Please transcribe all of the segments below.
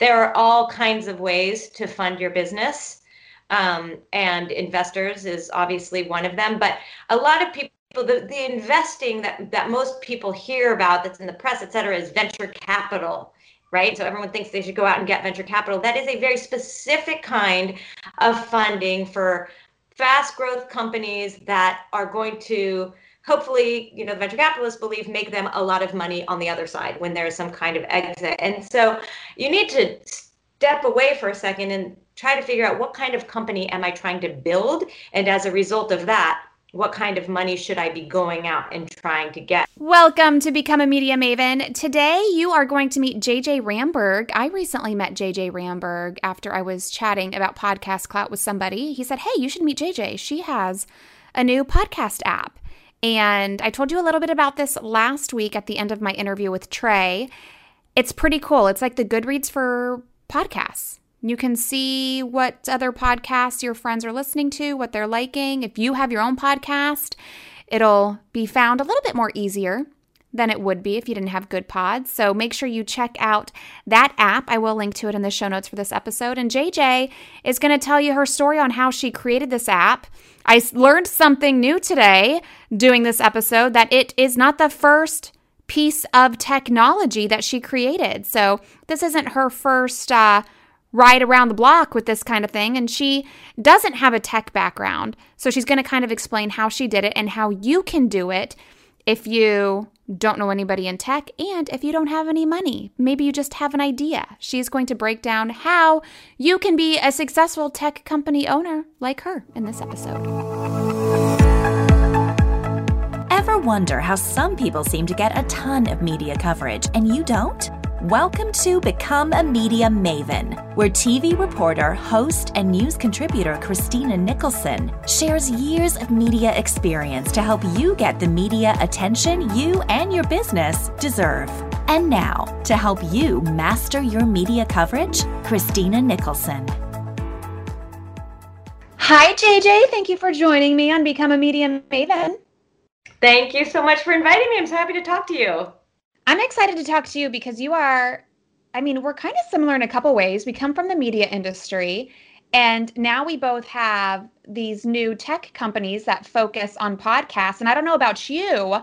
there are all kinds of ways to fund your business. Um, and investors is obviously one of them. But a lot of people, the, the investing that, that most people hear about that's in the press, et cetera, is venture capital right? So everyone thinks they should go out and get venture capital. That is a very specific kind of funding for fast growth companies that are going to hopefully, you know, the venture capitalists believe make them a lot of money on the other side when there's some kind of exit. And so you need to step away for a second and try to figure out what kind of company am I trying to build? And as a result of that, what kind of money should I be going out and trying to get? Welcome to Become a Media Maven. Today you are going to meet JJ Ramberg. I recently met JJ Ramberg after I was chatting about Podcast Clout with somebody. He said, Hey, you should meet JJ. She has a new podcast app. And I told you a little bit about this last week at the end of my interview with Trey. It's pretty cool. It's like the Goodreads for podcasts. You can see what other podcasts your friends are listening to, what they're liking. If you have your own podcast, it'll be found a little bit more easier than it would be if you didn't have good pods. So make sure you check out that app. I will link to it in the show notes for this episode. And JJ is going to tell you her story on how she created this app. I learned something new today doing this episode that it is not the first piece of technology that she created. So this isn't her first uh, ride around the block with this kind of thing. And she doesn't have a tech background. So she's going to kind of explain how she did it and how you can do it if you don't know anybody in tech and if you don't have any money. Maybe you just have an idea. She's going to break down how you can be a successful tech company owner like her in this episode. Ever wonder how some people seem to get a ton of media coverage and you don't? Welcome to Become a Media Maven, where TV reporter, host, and news contributor Christina Nicholson shares years of media experience to help you get the media attention you and your business deserve. And now, to help you master your media coverage, Christina Nicholson. Hi, JJ. Thank you for joining me on Become a Media Maven. Thank you so much for inviting me. I'm so happy to talk to you. I'm excited to talk to you because you are, I mean, we're kind of similar in a couple ways. We come from the media industry, and now we both have these new tech companies that focus on podcasts. And I don't know about you,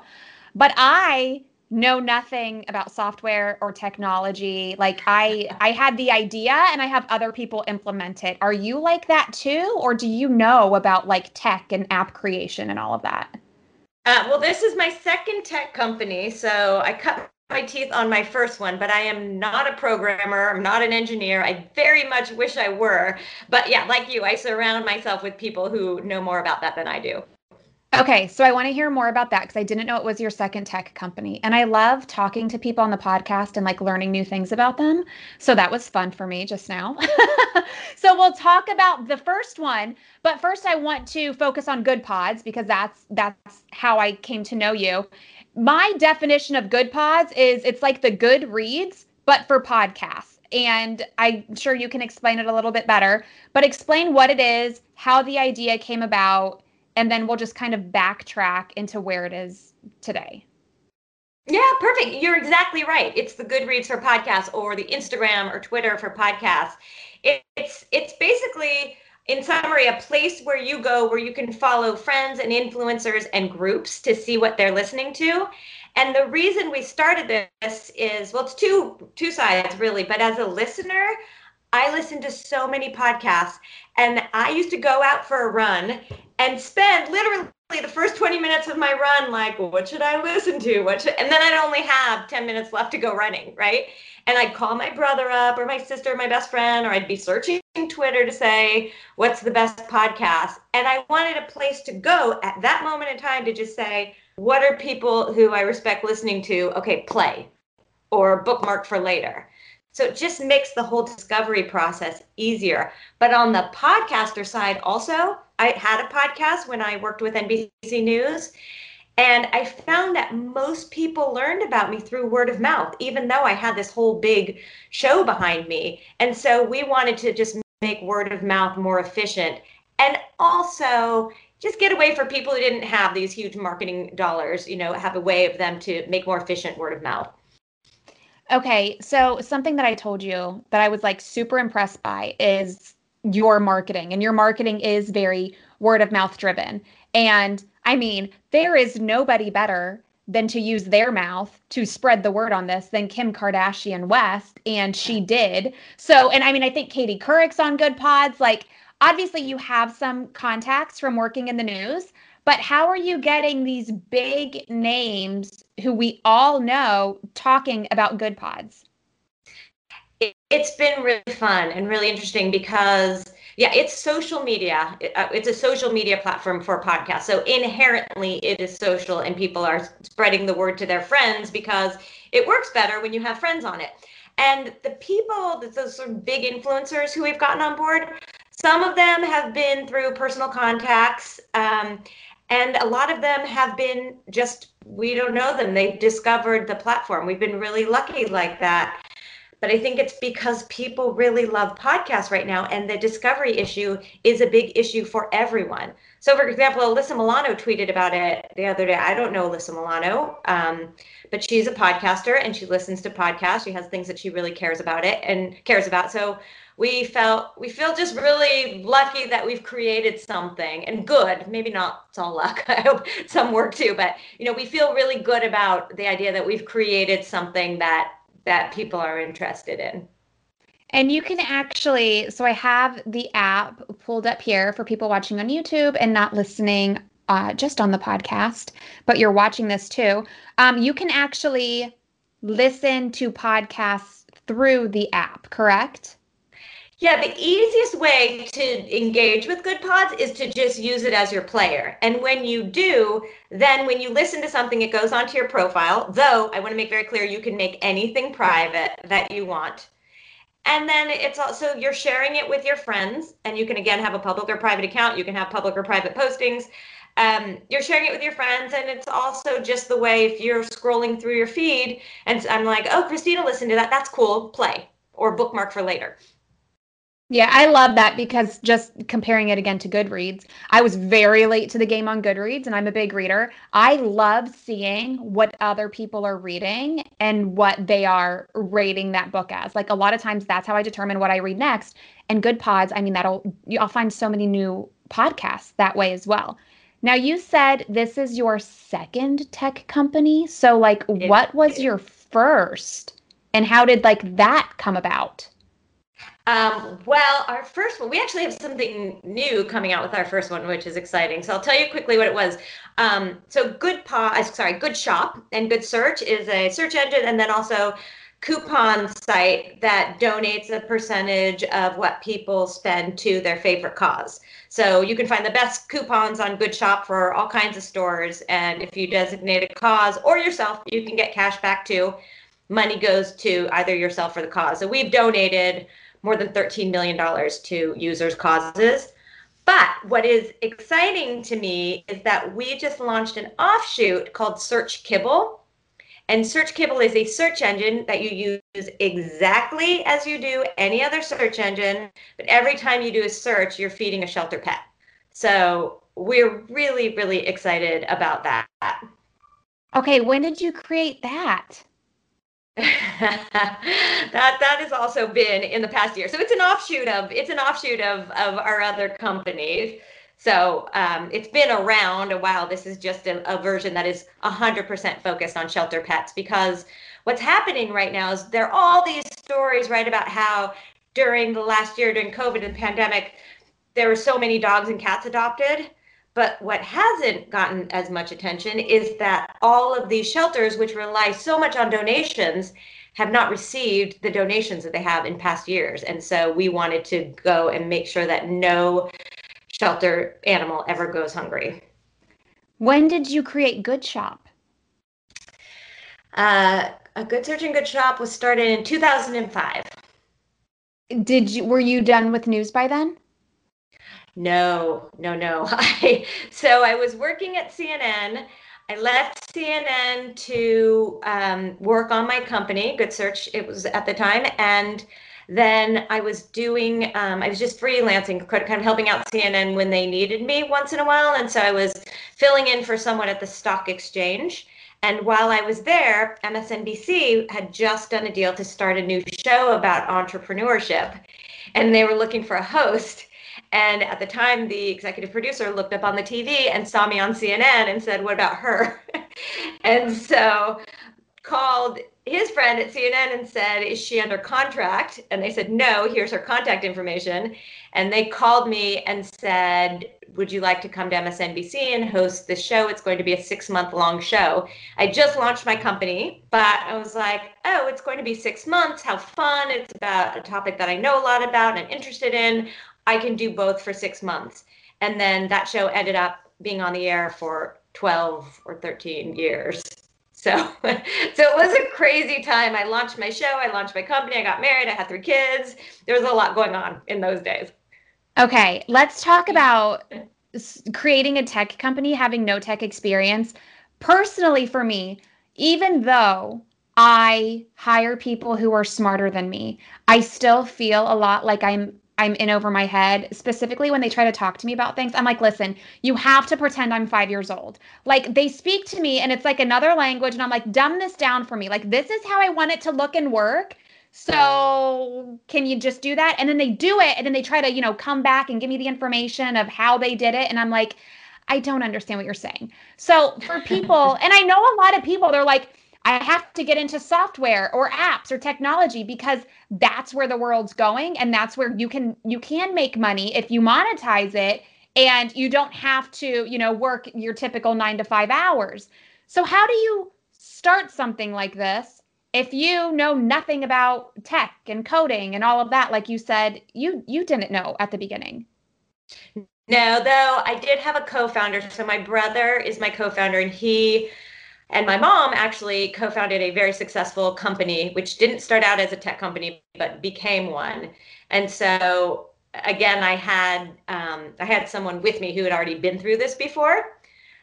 but I know nothing about software or technology like i i had the idea and i have other people implement it are you like that too or do you know about like tech and app creation and all of that uh, well this is my second tech company so i cut my teeth on my first one, but I am not a programmer. I'm not an engineer. I very much wish I were. But yeah, like you, I surround myself with people who know more about that than I do. Okay, so I want to hear more about that because I didn't know it was your second tech company. And I love talking to people on the podcast and like learning new things about them. So that was fun for me just now. so we'll talk about the first one, but first I want to focus on good pods because that's that's how I came to know you my definition of good pods is it's like the good reads, but for podcasts. And I'm sure you can explain it a little bit better, but explain what it is, how the idea came about, and then we'll just kind of backtrack into where it is today. Yeah, perfect. You're exactly right. It's the Goodreads for podcasts or the Instagram or Twitter for podcasts. It's it's basically in summary, a place where you go where you can follow friends and influencers and groups to see what they're listening to. And the reason we started this is well, it's two two sides really, but as a listener, I listen to so many podcasts and I used to go out for a run and spend literally the first 20 minutes of my run like what should i listen to what should and then i'd only have 10 minutes left to go running right and I'd call my brother up or my sister, my best friend, or I'd be searching Twitter to say, what's the best podcast? And I wanted a place to go at that moment in time to just say, what are people who I respect listening to? Okay, play or bookmark for later. So it just makes the whole discovery process easier. But on the podcaster side, also, I had a podcast when I worked with NBC News. And I found that most people learned about me through word of mouth, even though I had this whole big show behind me. And so we wanted to just make word of mouth more efficient and also just get away for people who didn't have these huge marketing dollars, you know, have a way of them to make more efficient word of mouth. Okay, so something that I told you that I was like super impressed by is your marketing, and your marketing is very word of mouth driven. And I mean, there is nobody better than to use their mouth to spread the word on this than Kim Kardashian West, and she did. So, and I mean, I think Katie Couric's on Good Pods. Like, obviously, you have some contacts from working in the news, but how are you getting these big names who we all know talking about Good Pods? It's been really fun and really interesting because yeah, it's social media. Uh, it's a social media platform for podcasts. So inherently, it is social, and people are spreading the word to their friends because it works better when you have friends on it. And the people, those sort of big influencers who we've gotten on board, some of them have been through personal contacts. Um, and a lot of them have been just, we don't know them. They've discovered the platform. We've been really lucky like that. But I think it's because people really love podcasts right now, and the discovery issue is a big issue for everyone. So, for example, Alyssa Milano tweeted about it the other day. I don't know Alyssa Milano, um, but she's a podcaster and she listens to podcasts. She has things that she really cares about it and cares about. So we felt we feel just really lucky that we've created something and good. Maybe not it's all luck. I hope some work too, but you know we feel really good about the idea that we've created something that that people are interested in. And you can actually, so I have the app pulled up here for people watching on YouTube and not listening uh, just on the podcast, but you're watching this too. Um, you can actually listen to podcasts through the app, correct? Yeah, the easiest way to engage with Good Pods is to just use it as your player. And when you do, then when you listen to something, it goes onto your profile. Though I want to make very clear you can make anything private that you want. And then it's also you're sharing it with your friends, and you can again have a public or private account. You can have public or private postings. Um, you're sharing it with your friends, and it's also just the way if you're scrolling through your feed and I'm like, oh, Christina listened to that. That's cool. Play or bookmark for later. Yeah, I love that because just comparing it again to Goodreads, I was very late to the game on Goodreads and I'm a big reader. I love seeing what other people are reading and what they are rating that book as. Like a lot of times that's how I determine what I read next. And Good Pods, I mean that'll I'll find so many new podcasts that way as well. Now you said this is your second tech company. So like what was your first and how did like that come about? Um, well, our first one, we actually have something new coming out with our first one, which is exciting. So I'll tell you quickly what it was. Um, so Good Pa, sorry, Good Shop and Good Search is a search engine, and then also coupon site that donates a percentage of what people spend to their favorite cause. So you can find the best coupons on Good Shop for all kinds of stores, and if you designate a cause or yourself, you can get cash back too. Money goes to either yourself or the cause. So we've donated more than $13 million to users' causes. But what is exciting to me is that we just launched an offshoot called Search Kibble. And Search Kibble is a search engine that you use exactly as you do any other search engine. But every time you do a search, you're feeding a shelter pet. So we're really, really excited about that. Okay, when did you create that? that that has also been in the past year. So it's an offshoot of it's an offshoot of of our other companies. So um, it's been around a while. This is just a, a version that is 100% focused on shelter pets because what's happening right now is there are all these stories right about how during the last year during COVID and pandemic there were so many dogs and cats adopted but what hasn't gotten as much attention is that all of these shelters, which rely so much on donations, have not received the donations that they have in past years. And so we wanted to go and make sure that no shelter animal ever goes hungry. When did you create Good Shop? Uh, a Good Search and Good Shop was started in 2005. Did you were you done with news by then? No, no, no. I so I was working at CNN. I left CNN to um, work on my company, Good Search. It was at the time, and then I was doing. Um, I was just freelancing, kind of helping out CNN when they needed me once in a while, and so I was filling in for someone at the stock exchange. And while I was there, MSNBC had just done a deal to start a new show about entrepreneurship. And they were looking for a host. And at the time, the executive producer looked up on the TV and saw me on CNN and said, What about her? and mm. so called his friend at CNN and said, Is she under contract? And they said, No, here's her contact information. And they called me and said, Would you like to come to MSNBC and host the show? It's going to be a six month long show. I just launched my company, but I was like, Oh, it's going to be six months. How fun. It's about a topic that I know a lot about and interested in. I can do both for six months. And then that show ended up being on the air for 12 or 13 years. So, so it was a crazy time. I launched my show, I launched my company, I got married, I had three kids. There was a lot going on in those days. Okay, let's talk about creating a tech company, having no tech experience. Personally, for me, even though I hire people who are smarter than me, I still feel a lot like I'm I'm in over my head, specifically when they try to talk to me about things. I'm like, listen, you have to pretend I'm five years old. Like they speak to me and it's like another language, and I'm like, dumb this down for me. Like, this is how I want it to look and work. So can you just do that? And then they do it, and then they try to, you know, come back and give me the information of how they did it. And I'm like, I don't understand what you're saying. So for people, and I know a lot of people, they're like, I have to get into software or apps or technology because that's where the world's going and that's where you can you can make money if you monetize it and you don't have to, you know, work your typical 9 to 5 hours. So how do you start something like this if you know nothing about tech and coding and all of that like you said you you didn't know at the beginning? No, though I did have a co-founder. So my brother is my co-founder and he and my mom actually co founded a very successful company, which didn't start out as a tech company, but became one. And so, again, I had um, I had someone with me who had already been through this before.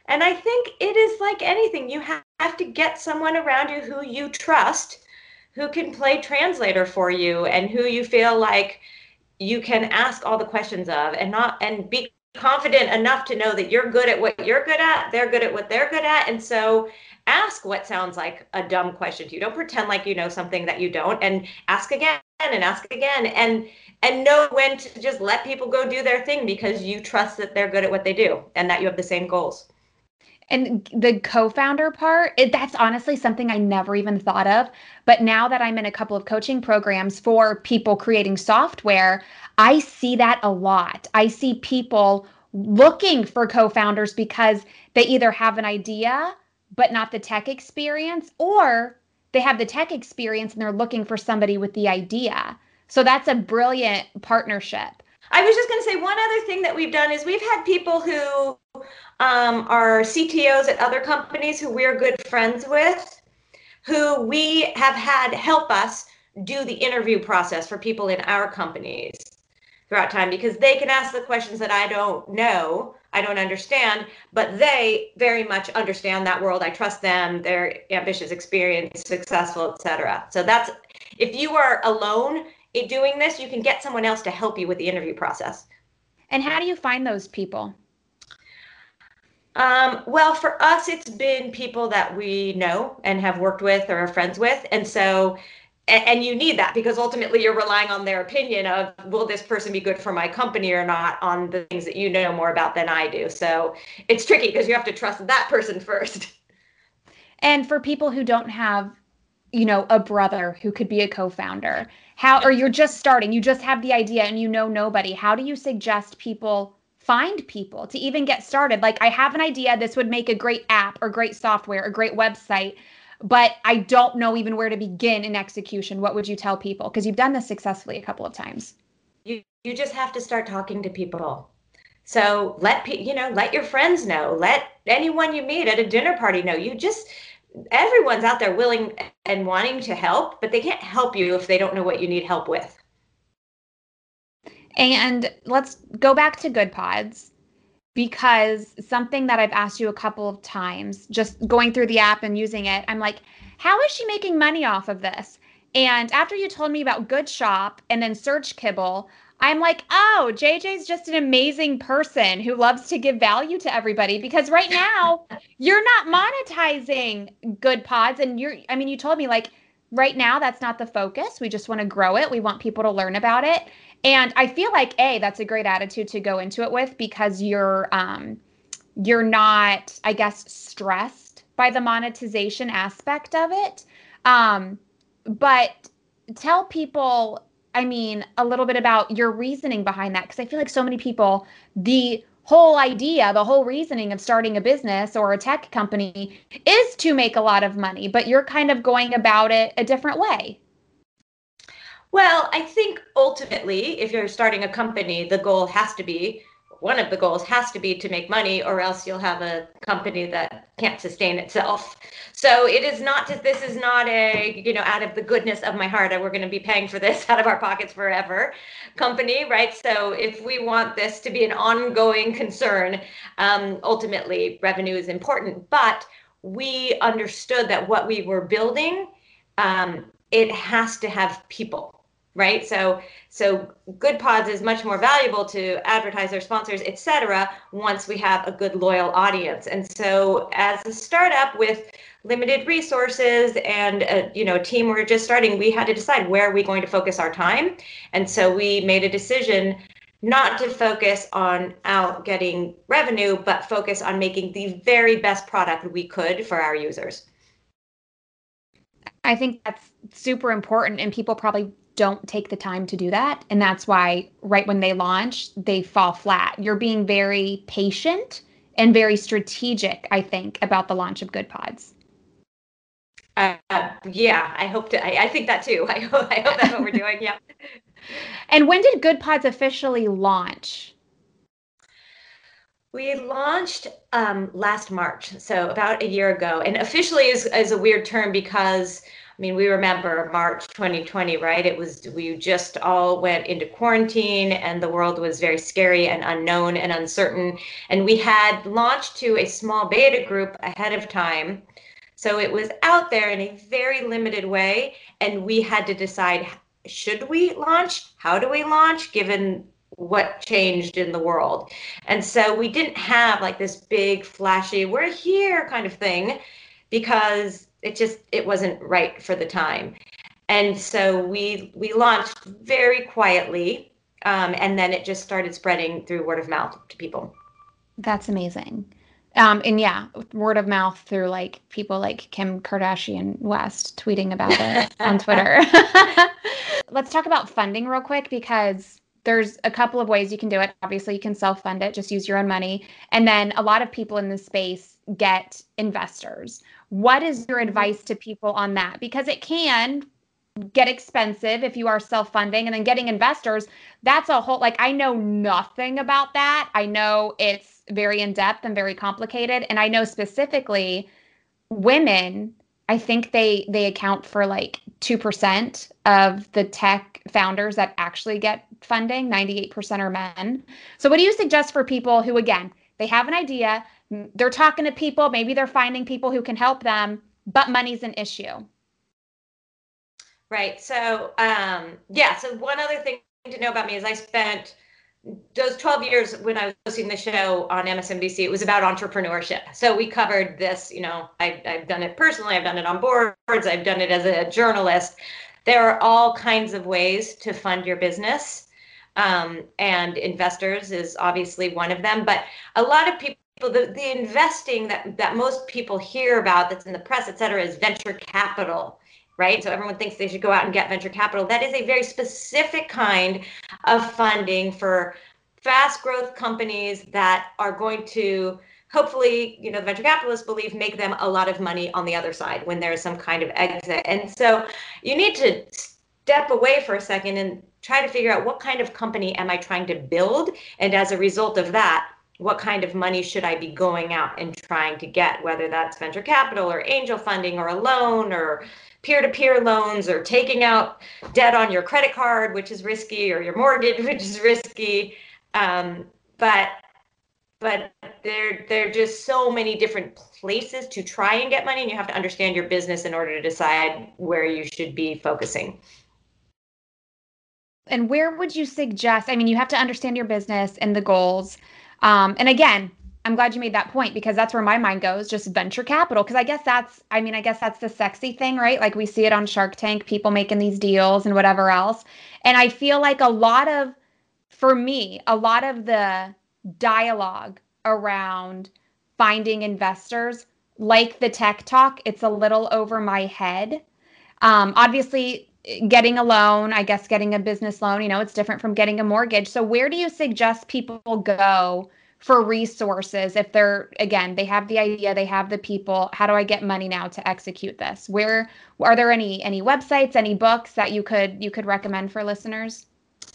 And I think it is like anything. You have to get someone around you who you trust, who can play translator for you, and who you feel like you can ask all the questions of, and not and be confident enough to know that you're good at what you're good at, they're good at what they're good at. And so ask what sounds like a dumb question to you. Don't pretend like you know something that you don't and ask again and ask again and and know when to just let people go do their thing because you trust that they're good at what they do and that you have the same goals. And the co-founder part, it, that's honestly something I never even thought of. But now that I'm in a couple of coaching programs for people creating software, I see that a lot. I see people looking for co-founders because they either have an idea but not the tech experience, or they have the tech experience and they're looking for somebody with the idea. So that's a brilliant partnership. I was just going to say one other thing that we've done is we've had people who um, are CTOs at other companies who we're good friends with, who we have had help us do the interview process for people in our companies throughout time because they can ask the questions that I don't know I don't understand, but they very much understand that world. I trust them. They're ambitious, experienced, successful, etc. So that's if you are alone in doing this, you can get someone else to help you with the interview process. And how do you find those people? Um, well, for us, it's been people that we know and have worked with or are friends with. And so and, you need that because ultimately you're relying on their opinion of will this person be good for my company or not on the things that you know more about than I do. So it's tricky because you have to trust that person first. And for people who don't have you know a brother who could be a co-founder how or you're just starting you just have the idea and you know nobody how do you suggest people find people to even get started like i have an idea this would make a great app or great software or great website but I don't know even where to begin in execution. What would you tell people? Because you've done this successfully a couple of times. You you just have to start talking to people. So let pe- you know, let your friends know, let anyone you meet at a dinner party know. You just everyone's out there willing and wanting to help, but they can't help you if they don't know what you need help with. And let's go back to Goodpods because something that I've asked you a couple of times, just going through the app and using it, I'm like, how is she making money off of this? And after you told me about Good Shop and then Search Kibble, I'm like, oh, JJ's just an amazing person who loves to give value to everybody because right now you're not monetizing good pods. And you're, I mean, you told me like right now that's not the focus. We just want to grow it. We want people to learn about it. And I feel like, A, that's a great attitude to go into it with because you're, um, you're not, I guess, stressed by the monetization aspect of it. Um, but tell people I mean, a little bit about your reasoning behind that because I feel like so many people, the whole idea, the whole reasoning of starting a business or a tech company is to make a lot of money, but you're kind of going about it a different way. Well, I think ultimately, if you're starting a company, the goal has to be one of the goals has to be to make money or else you'll have a company that can't sustain itself. So it is not this is not a you know out of the goodness of my heart we're going to be paying for this out of our pockets forever company right? So if we want this to be an ongoing concern um, ultimately revenue is important. But we understood that what we were building um, it has to have people right? So so good pods is much more valuable to advertisers sponsors etc once we have a good loyal audience. And so as a startup with limited resources and a you know team we're just starting we had to decide where are we going to focus our time. And so we made a decision not to focus on out getting revenue but focus on making the very best product we could for our users. I think that's super important, and people probably don't take the time to do that. And that's why, right when they launch, they fall flat. You're being very patient and very strategic, I think, about the launch of Good Pods. Uh, yeah, I hope to. I, I, think that too. I hope, I hope that's what we're doing. Yeah. and when did Good Pods officially launch? We launched um, last March, so about a year ago. And officially is, is a weird term because I mean, we remember March 2020, right? It was, we just all went into quarantine and the world was very scary and unknown and uncertain. And we had launched to a small beta group ahead of time. So it was out there in a very limited way. And we had to decide should we launch? How do we launch given what changed in the world? And so we didn't have like this big, flashy, we're here kind of thing because it just it wasn't right for the time. And so we we launched very quietly um, and then it just started spreading through word of mouth to people. That's amazing. Um, and yeah word of mouth through like people like kim kardashian west tweeting about it on twitter. Let's talk about funding real quick because there's a couple of ways you can do it. Obviously you can self-fund it. Just use your own money. And then a lot of people in this space get investors what is your advice to people on that? Because it can get expensive if you are self funding and then getting investors. That's a whole, like, I know nothing about that. I know it's very in depth and very complicated. And I know specifically women, I think they they account for like 2% of the tech founders that actually get funding. 98% are men. So what do you suggest for people who again, they have an idea, they're talking to people, maybe they're finding people who can help them, but money's an issue. Right. So, um, yeah. So, one other thing to know about me is I spent those 12 years when I was hosting the show on MSNBC, it was about entrepreneurship. So we covered this, you know, I, have done it personally, I've done it on boards, I've done it as a journalist. There are all kinds of ways to fund your business. Um, and investors is obviously one of them. But a lot of people the, the investing that, that most people hear about that's in the press, et cetera, is venture capital, right? So everyone thinks they should go out and get venture capital. That is a very specific kind of funding for fast growth companies that are going to hopefully, you know, the venture capitalists believe make them a lot of money on the other side when there's some kind of exit. And so you need to step away for a second and try to figure out what kind of company am I trying to build? And as a result of that, what kind of money should I be going out and trying to get, whether that's venture capital or angel funding or a loan or peer to peer loans or taking out debt on your credit card, which is risky, or your mortgage, which is risky. Um, but but there there are just so many different places to try and get money and you have to understand your business in order to decide where you should be focusing And where would you suggest? I mean, you have to understand your business and the goals. Um, and again, I'm glad you made that point because that's where my mind goes, just venture capital. Because I guess that's, I mean, I guess that's the sexy thing, right? Like we see it on Shark Tank, people making these deals and whatever else. And I feel like a lot of, for me, a lot of the dialogue around finding investors, like the tech talk, it's a little over my head. Um, obviously, getting a loan, I guess getting a business loan, you know, it's different from getting a mortgage. So, where do you suggest people go? for resources if they're again they have the idea they have the people? How do i get money now to execute this? Where are there any any websites any books that you could you could recommend for listeners?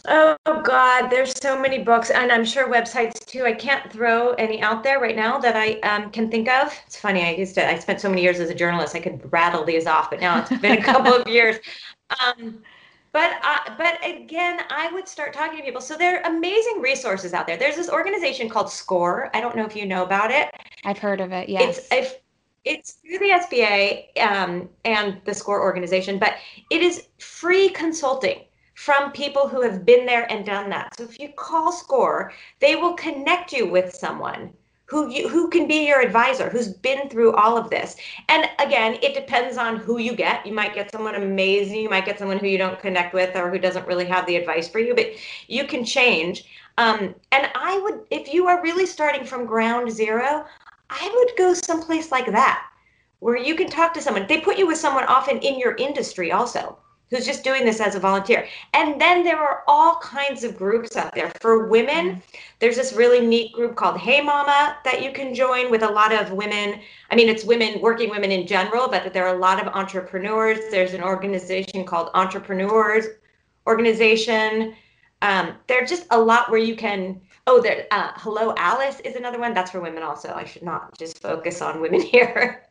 Oh god there's so many books and i'm sure websites too. I can't throw any out there right now that i um, can think of. It's funny i used to i spent so many years as a journalist i could rattle these off but now it's been a couple of years um, but uh, but again i would start talking to people. So there are amazing resources out there. There's this organization called score. I don't know if you know about it. I've heard of it yes. it's a, it's through the sba um, and the score organization but it is free consulting from people who have been there and done that. So if you call score they will connect you with someone who you who can be your advisor who's been through all of this. And again it depends on who you get. You might get someone amazing you might get someone who you don't connect with or who doesn't really have the advice for you but you can change. Um, and i would if you are really starting from ground zero i would go someplace like that where you can talk to someone. They put you with someone often in your industry also who's just doing this as a volunteer. And then there are all kinds of groups out there. For women, mm-hmm. there's this really neat group called Hey Mama that you can join with a lot of women. I mean, it's women, working women in general, but there are a lot of entrepreneurs. There's an organization called Entrepreneurs Organization. Um, there are just a lot where you can. Oh, there. Uh, Hello, Alice is another one. That's for women also. I should not just focus on women here.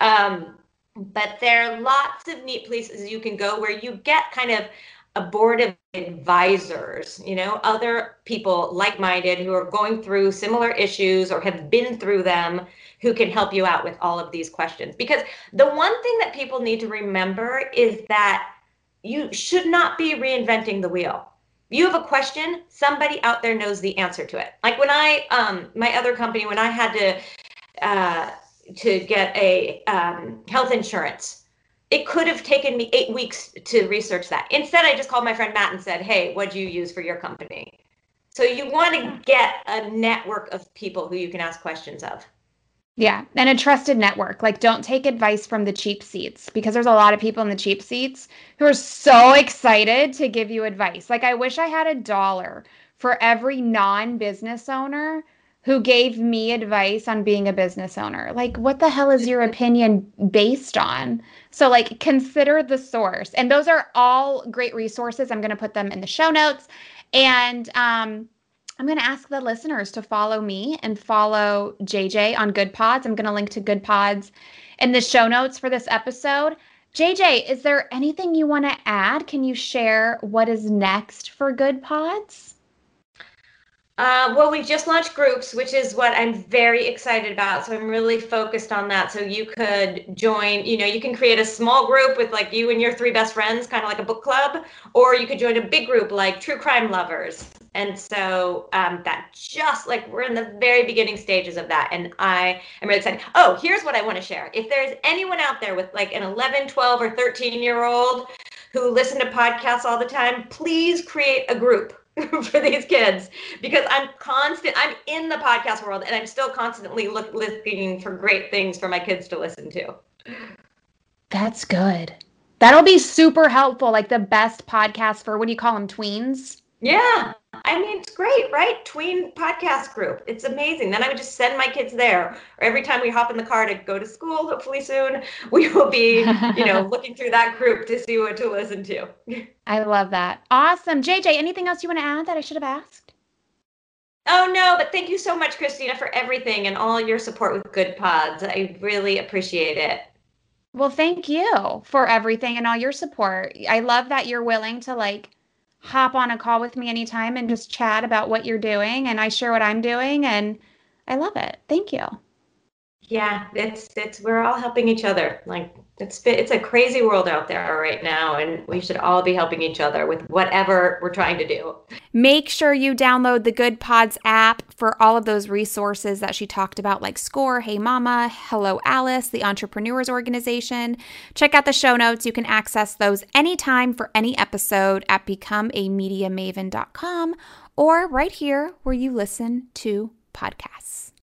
um, but there are lots of neat places you can go where you get kind of a board of advisors, you know, other people like minded who are going through similar issues or have been through them who can help you out with all of these questions. Because the one thing that people need to remember is that you should not be reinventing the wheel. You have a question, somebody out there knows the answer to it. Like when I, um, my other company, when I had to, uh, to get a um, health insurance. It could have taken me eight weeks to research that. Instead, I just called my friend Matt and said, Hey, what do you use for your company? So you want to get a network of people who you can ask questions of. Yeah, and a trusted network. Like, don't take advice from the cheap seats because there's a lot of people in the cheap seats who are so excited to give you advice. Like, I wish I had a dollar for every non business owner who gave me advice on being a business owner. Like, what the hell is your opinion based on? So, like, consider the source. And those are all great resources. I'm going to put them in the show notes. And um, I'm going to ask the listeners to follow me and follow JJ on Good Pods. I'm going to link to Good Pods in the show notes for this episode. JJ, is there anything you want to add? Can you share what is next for Good Pods? Uh, well, we just launched groups, which is what I'm very excited about. So I'm really focused on that. So you could join, you know, you can create a small group with like you and your three best friends, kind of like a book club, or you could join a big group like true crime lovers. And so um, that just like we're in the very beginning stages of that. And I am really excited. Oh, here's what I want to share. If there's anyone out there with like an 11, 12, or 13 year old who listen to podcasts all the time, please create a group for these kids because I'm constant I'm in the podcast world and I'm still constantly look, looking for great things for my kids to listen to. That's good. That'll be super helpful like the best podcast for what do you call them tweens? Yeah. I mean, it's great, right? Tween podcast group. It's amazing. Then I would just send my kids there. Or every time we hop in the car to go to school, hopefully soon, we will be, you know, looking through that group to see what to listen to. I love that. Awesome. JJ, anything else you want to add that I should have asked? Oh, no, but thank you so much, Christina, for everything and all your support with Good Pods. I really appreciate it. Well, thank you for everything and all your support. I love that you're willing to like hop on a call with me anytime and just chat about what you're doing and I share what I'm doing and I love it. Thank you. Yeah, it's it's we're all helping each other. Like it's it's a crazy world out there right now and we should all be helping each other with whatever we're trying to do. Make sure you download the Good Pods app for all of those resources that she talked about like Score, Hey Mama, Hello Alice, the Entrepreneurs Organization. Check out the show notes. You can access those anytime for any episode at becomeamediamaven.com or right here where you listen to podcasts.